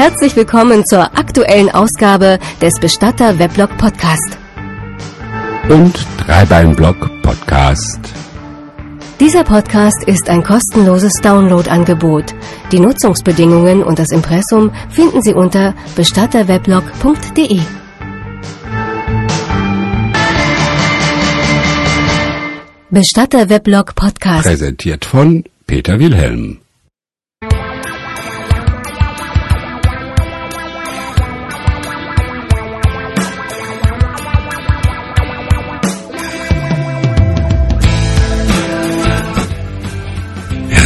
Herzlich willkommen zur aktuellen Ausgabe des Bestatter Weblog Podcast. Und Dreibeinblog Podcast. Dieser Podcast ist ein kostenloses Downloadangebot. Die Nutzungsbedingungen und das Impressum finden Sie unter bestatterweblog.de. Bestatter Weblog Podcast. Präsentiert von Peter Wilhelm.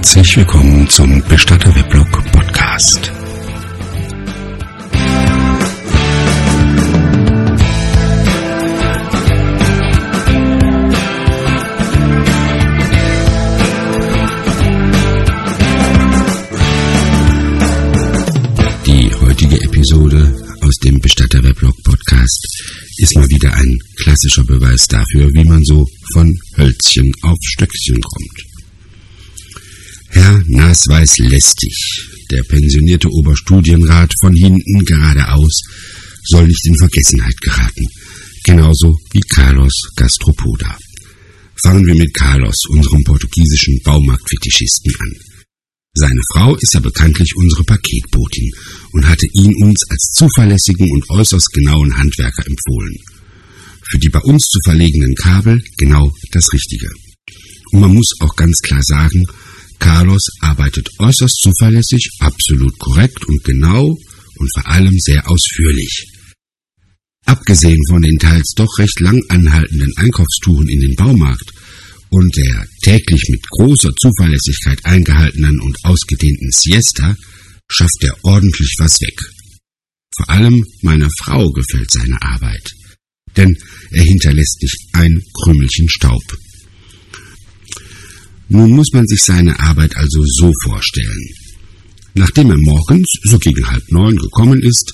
Herzlich willkommen zum Bestatter Weblog Podcast. Die heutige Episode aus dem Bestatter Weblog Podcast ist mal wieder ein klassischer Beweis dafür, wie man so von Hölzchen auf Stöckchen kommt. Herr Nasweis lästig, der pensionierte Oberstudienrat von hinten geradeaus, soll nicht in Vergessenheit geraten, genauso wie Carlos Gastropoda. Fangen wir mit Carlos, unserem portugiesischen Baumarktfetischisten, an. Seine Frau ist ja bekanntlich unsere Paketbotin und hatte ihn uns als zuverlässigen und äußerst genauen Handwerker empfohlen. Für die bei uns zu verlegenen Kabel genau das Richtige. Und man muss auch ganz klar sagen, Carlos arbeitet äußerst zuverlässig, absolut korrekt und genau und vor allem sehr ausführlich. Abgesehen von den teils doch recht lang anhaltenden Einkaufstouren in den Baumarkt und der täglich mit großer Zuverlässigkeit eingehaltenen und ausgedehnten Siesta schafft er ordentlich was weg. Vor allem meiner Frau gefällt seine Arbeit, denn er hinterlässt nicht ein Krümelchen Staub. Nun muss man sich seine Arbeit also so vorstellen. Nachdem er morgens, so gegen halb neun, gekommen ist,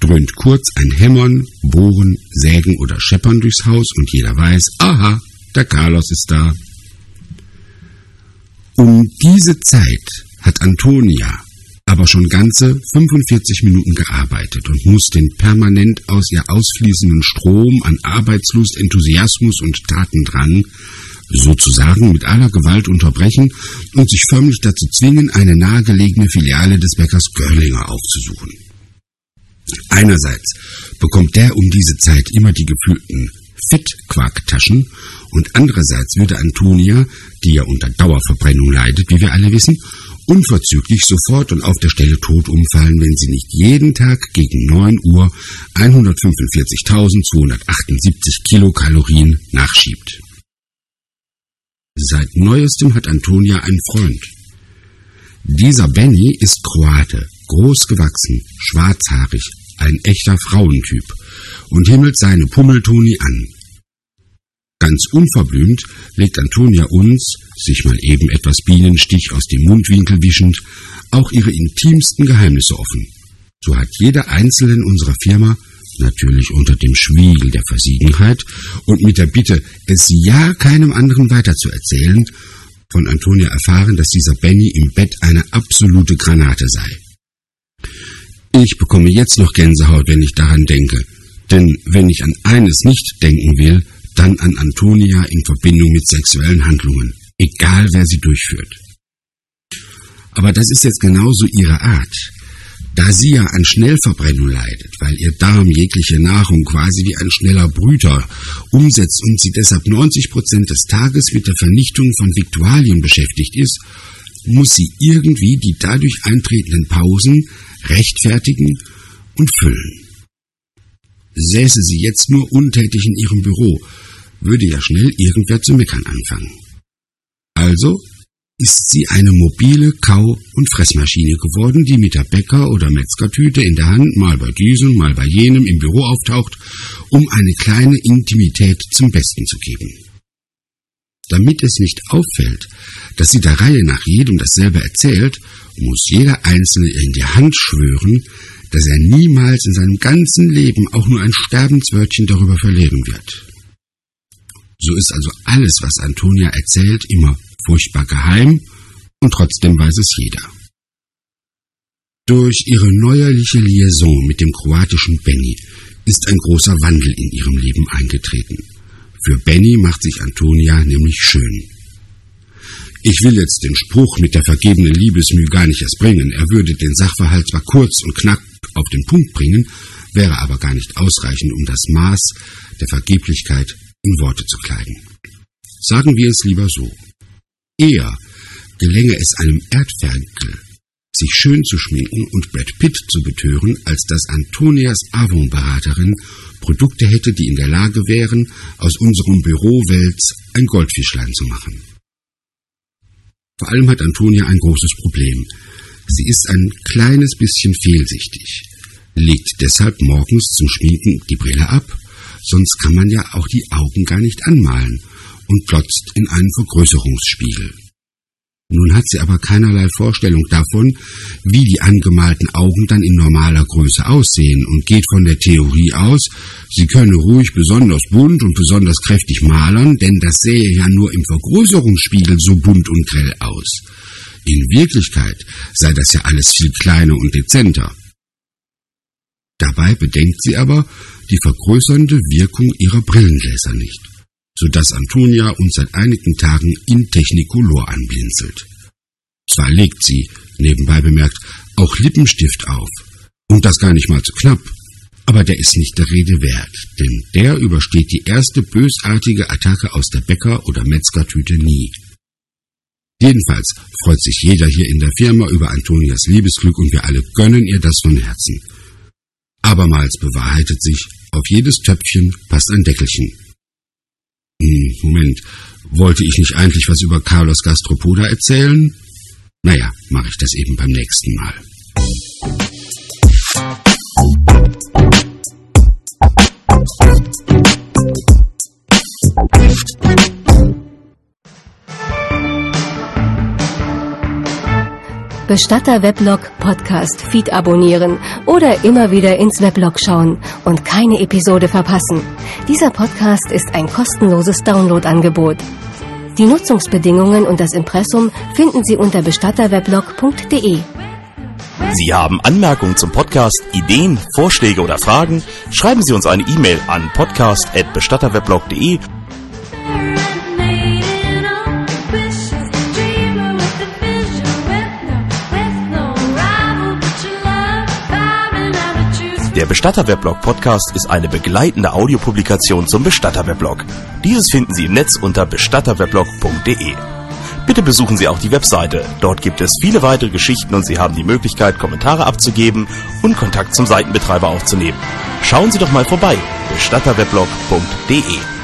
dröhnt kurz ein Hämmern, Bohren, Sägen oder Scheppern durchs Haus und jeder weiß, aha, der Carlos ist da. Um diese Zeit hat Antonia aber schon ganze 45 Minuten gearbeitet und muss den permanent aus ihr ausfließenden Strom an Arbeitslust, Enthusiasmus und Tatendrang sozusagen mit aller Gewalt unterbrechen und sich förmlich dazu zwingen, eine nahegelegene Filiale des Bäckers Görlinger aufzusuchen. Einerseits bekommt der um diese Zeit immer die gefühlten Fettquarktaschen und andererseits würde Antonia, die ja unter Dauerverbrennung leidet, wie wir alle wissen, unverzüglich sofort und auf der Stelle tot umfallen, wenn sie nicht jeden Tag gegen 9 Uhr 145.278 Kilokalorien nachschiebt. Seit neuestem hat Antonia einen Freund. Dieser Benny ist Kroate, groß gewachsen, schwarzhaarig, ein echter Frauentyp und himmelt seine Pummeltoni an. Ganz unverblümt legt Antonia uns, sich mal eben etwas Bienenstich aus dem Mundwinkel wischend, auch ihre intimsten Geheimnisse offen. So hat jeder Einzelne in unserer Firma natürlich unter dem Schwiegel der Versiegenheit und mit der Bitte, es ja keinem anderen weiterzuerzählen, von Antonia erfahren, dass dieser Benny im Bett eine absolute Granate sei. Ich bekomme jetzt noch Gänsehaut, wenn ich daran denke, denn wenn ich an eines nicht denken will, dann an Antonia in Verbindung mit sexuellen Handlungen, egal wer sie durchführt. Aber das ist jetzt genauso ihre Art. Da sie ja an Schnellverbrennung leidet, weil ihr Darm jegliche Nahrung quasi wie ein schneller Brüter umsetzt und sie deshalb 90 Prozent des Tages mit der Vernichtung von Viktualien beschäftigt ist, muss sie irgendwie die dadurch eintretenden Pausen rechtfertigen und füllen. Säße sie jetzt nur untätig in ihrem Büro, würde ja schnell irgendwer zu meckern anfangen. Also ist sie eine mobile Kau- und Fressmaschine geworden, die mit der Bäcker- oder Metzgertüte in der Hand mal bei diesem, mal bei jenem im Büro auftaucht, um eine kleine Intimität zum Besten zu geben. Damit es nicht auffällt, dass sie der Reihe nach jedem dasselbe erzählt, muss jeder Einzelne in die Hand schwören, dass er niemals in seinem ganzen Leben auch nur ein Sterbenswörtchen darüber verlieren wird. So ist also alles, was Antonia erzählt, immer furchtbar geheim und trotzdem weiß es jeder. Durch ihre neuerliche Liaison mit dem kroatischen Benny ist ein großer Wandel in ihrem Leben eingetreten. Für Benny macht sich Antonia nämlich schön. Ich will jetzt den Spruch mit der vergebenen Liebesmüh gar nicht erst bringen. Er würde den Sachverhalt zwar kurz und knapp auf den Punkt bringen, wäre aber gar nicht ausreichend, um das Maß der Vergeblichkeit in Worte zu kleiden. Sagen wir es lieber so. Eher gelänge es einem Erdferkel, sich schön zu schminken und Brad Pitt zu betören, als dass Antonias Avon-Beraterin Produkte hätte, die in der Lage wären, aus unserem Bürowels ein Goldfischlein zu machen. Vor allem hat Antonia ein großes Problem. Sie ist ein kleines bisschen fehlsichtig, legt deshalb morgens zum Schminken die Brille ab, sonst kann man ja auch die Augen gar nicht anmalen und glotzt in einen Vergrößerungsspiegel. Nun hat sie aber keinerlei Vorstellung davon, wie die angemalten Augen dann in normaler Größe aussehen und geht von der Theorie aus, sie könne ruhig besonders bunt und besonders kräftig malern, denn das sähe ja nur im Vergrößerungsspiegel so bunt und grell aus. In Wirklichkeit sei das ja alles viel kleiner und dezenter. Dabei bedenkt sie aber die vergrößernde Wirkung ihrer Brillengläser nicht so dass Antonia uns seit einigen Tagen in Technicolor anblinzelt. Zwar legt sie, nebenbei bemerkt, auch Lippenstift auf, und das gar nicht mal zu knapp, aber der ist nicht der Rede wert, denn der übersteht die erste bösartige Attacke aus der Bäcker- oder Metzgertüte nie. Jedenfalls freut sich jeder hier in der Firma über Antonias Liebesglück und wir alle gönnen ihr das von Herzen. Abermals bewahrheitet sich, auf jedes Töpfchen passt ein Deckelchen. Hm, Moment, wollte ich nicht eigentlich was über Carlos Gastropoda erzählen? Naja, mache ich das eben beim nächsten Mal. Bestatter Weblog Podcast Feed abonnieren oder immer wieder ins Weblog schauen und keine Episode verpassen. Dieser Podcast ist ein kostenloses Downloadangebot. Die Nutzungsbedingungen und das Impressum finden Sie unter bestatterweblog.de. Sie haben Anmerkungen zum Podcast, Ideen, Vorschläge oder Fragen? Schreiben Sie uns eine E-Mail an podcast@bestatterweblog.de Der Bestatterweblog Podcast ist eine begleitende Audiopublikation zum Bestatterweblog. Dieses finden Sie im Netz unter bestatterweblog.de. Bitte besuchen Sie auch die Webseite. Dort gibt es viele weitere Geschichten und Sie haben die Möglichkeit, Kommentare abzugeben und Kontakt zum Seitenbetreiber aufzunehmen. Schauen Sie doch mal vorbei. bestatterweblog.de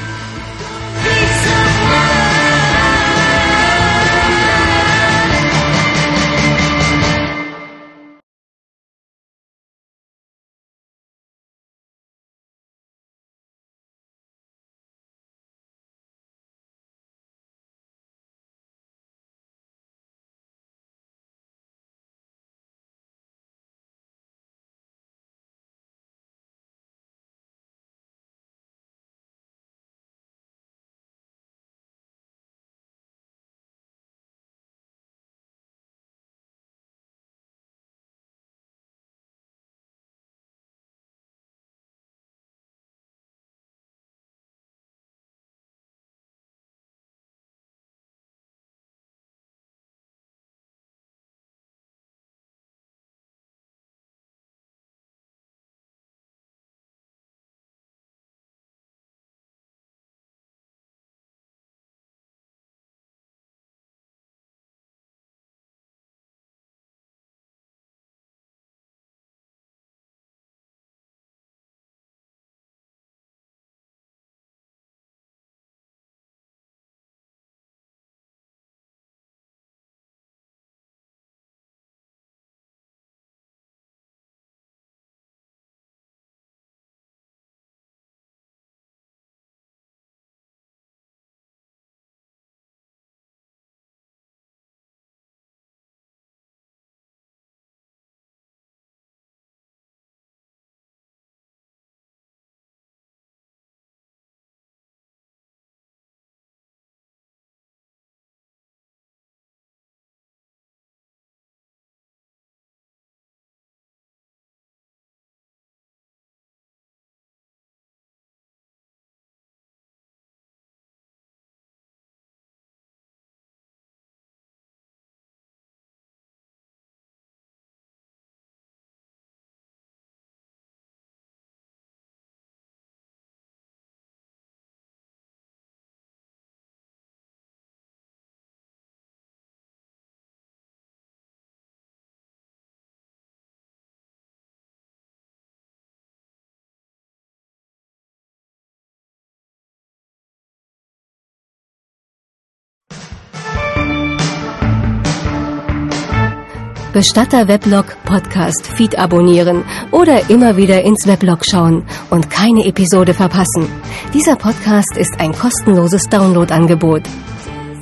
Bestatter Weblog Podcast Feed abonnieren oder immer wieder ins Weblog schauen und keine Episode verpassen. Dieser Podcast ist ein kostenloses Downloadangebot.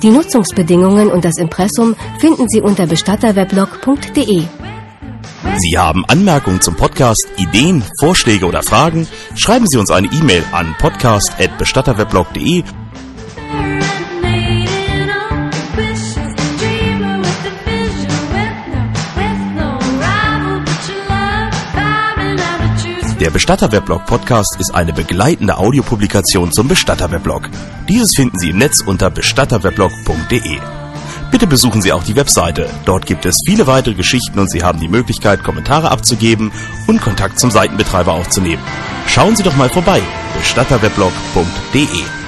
Die Nutzungsbedingungen und das Impressum finden Sie unter bestatterweblog.de. Sie haben Anmerkungen zum Podcast, Ideen, Vorschläge oder Fragen? Schreiben Sie uns eine E-Mail an podcast@bestatterweblog.de Der Bestatter-Weblog Podcast ist eine begleitende Audiopublikation zum Bestatter-Weblog. Dieses finden Sie im Netz unter bestatterweblog.de. Bitte besuchen Sie auch die Webseite. Dort gibt es viele weitere Geschichten und Sie haben die Möglichkeit, Kommentare abzugeben und Kontakt zum Seitenbetreiber aufzunehmen. Schauen Sie doch mal vorbei. bestatterweblog.de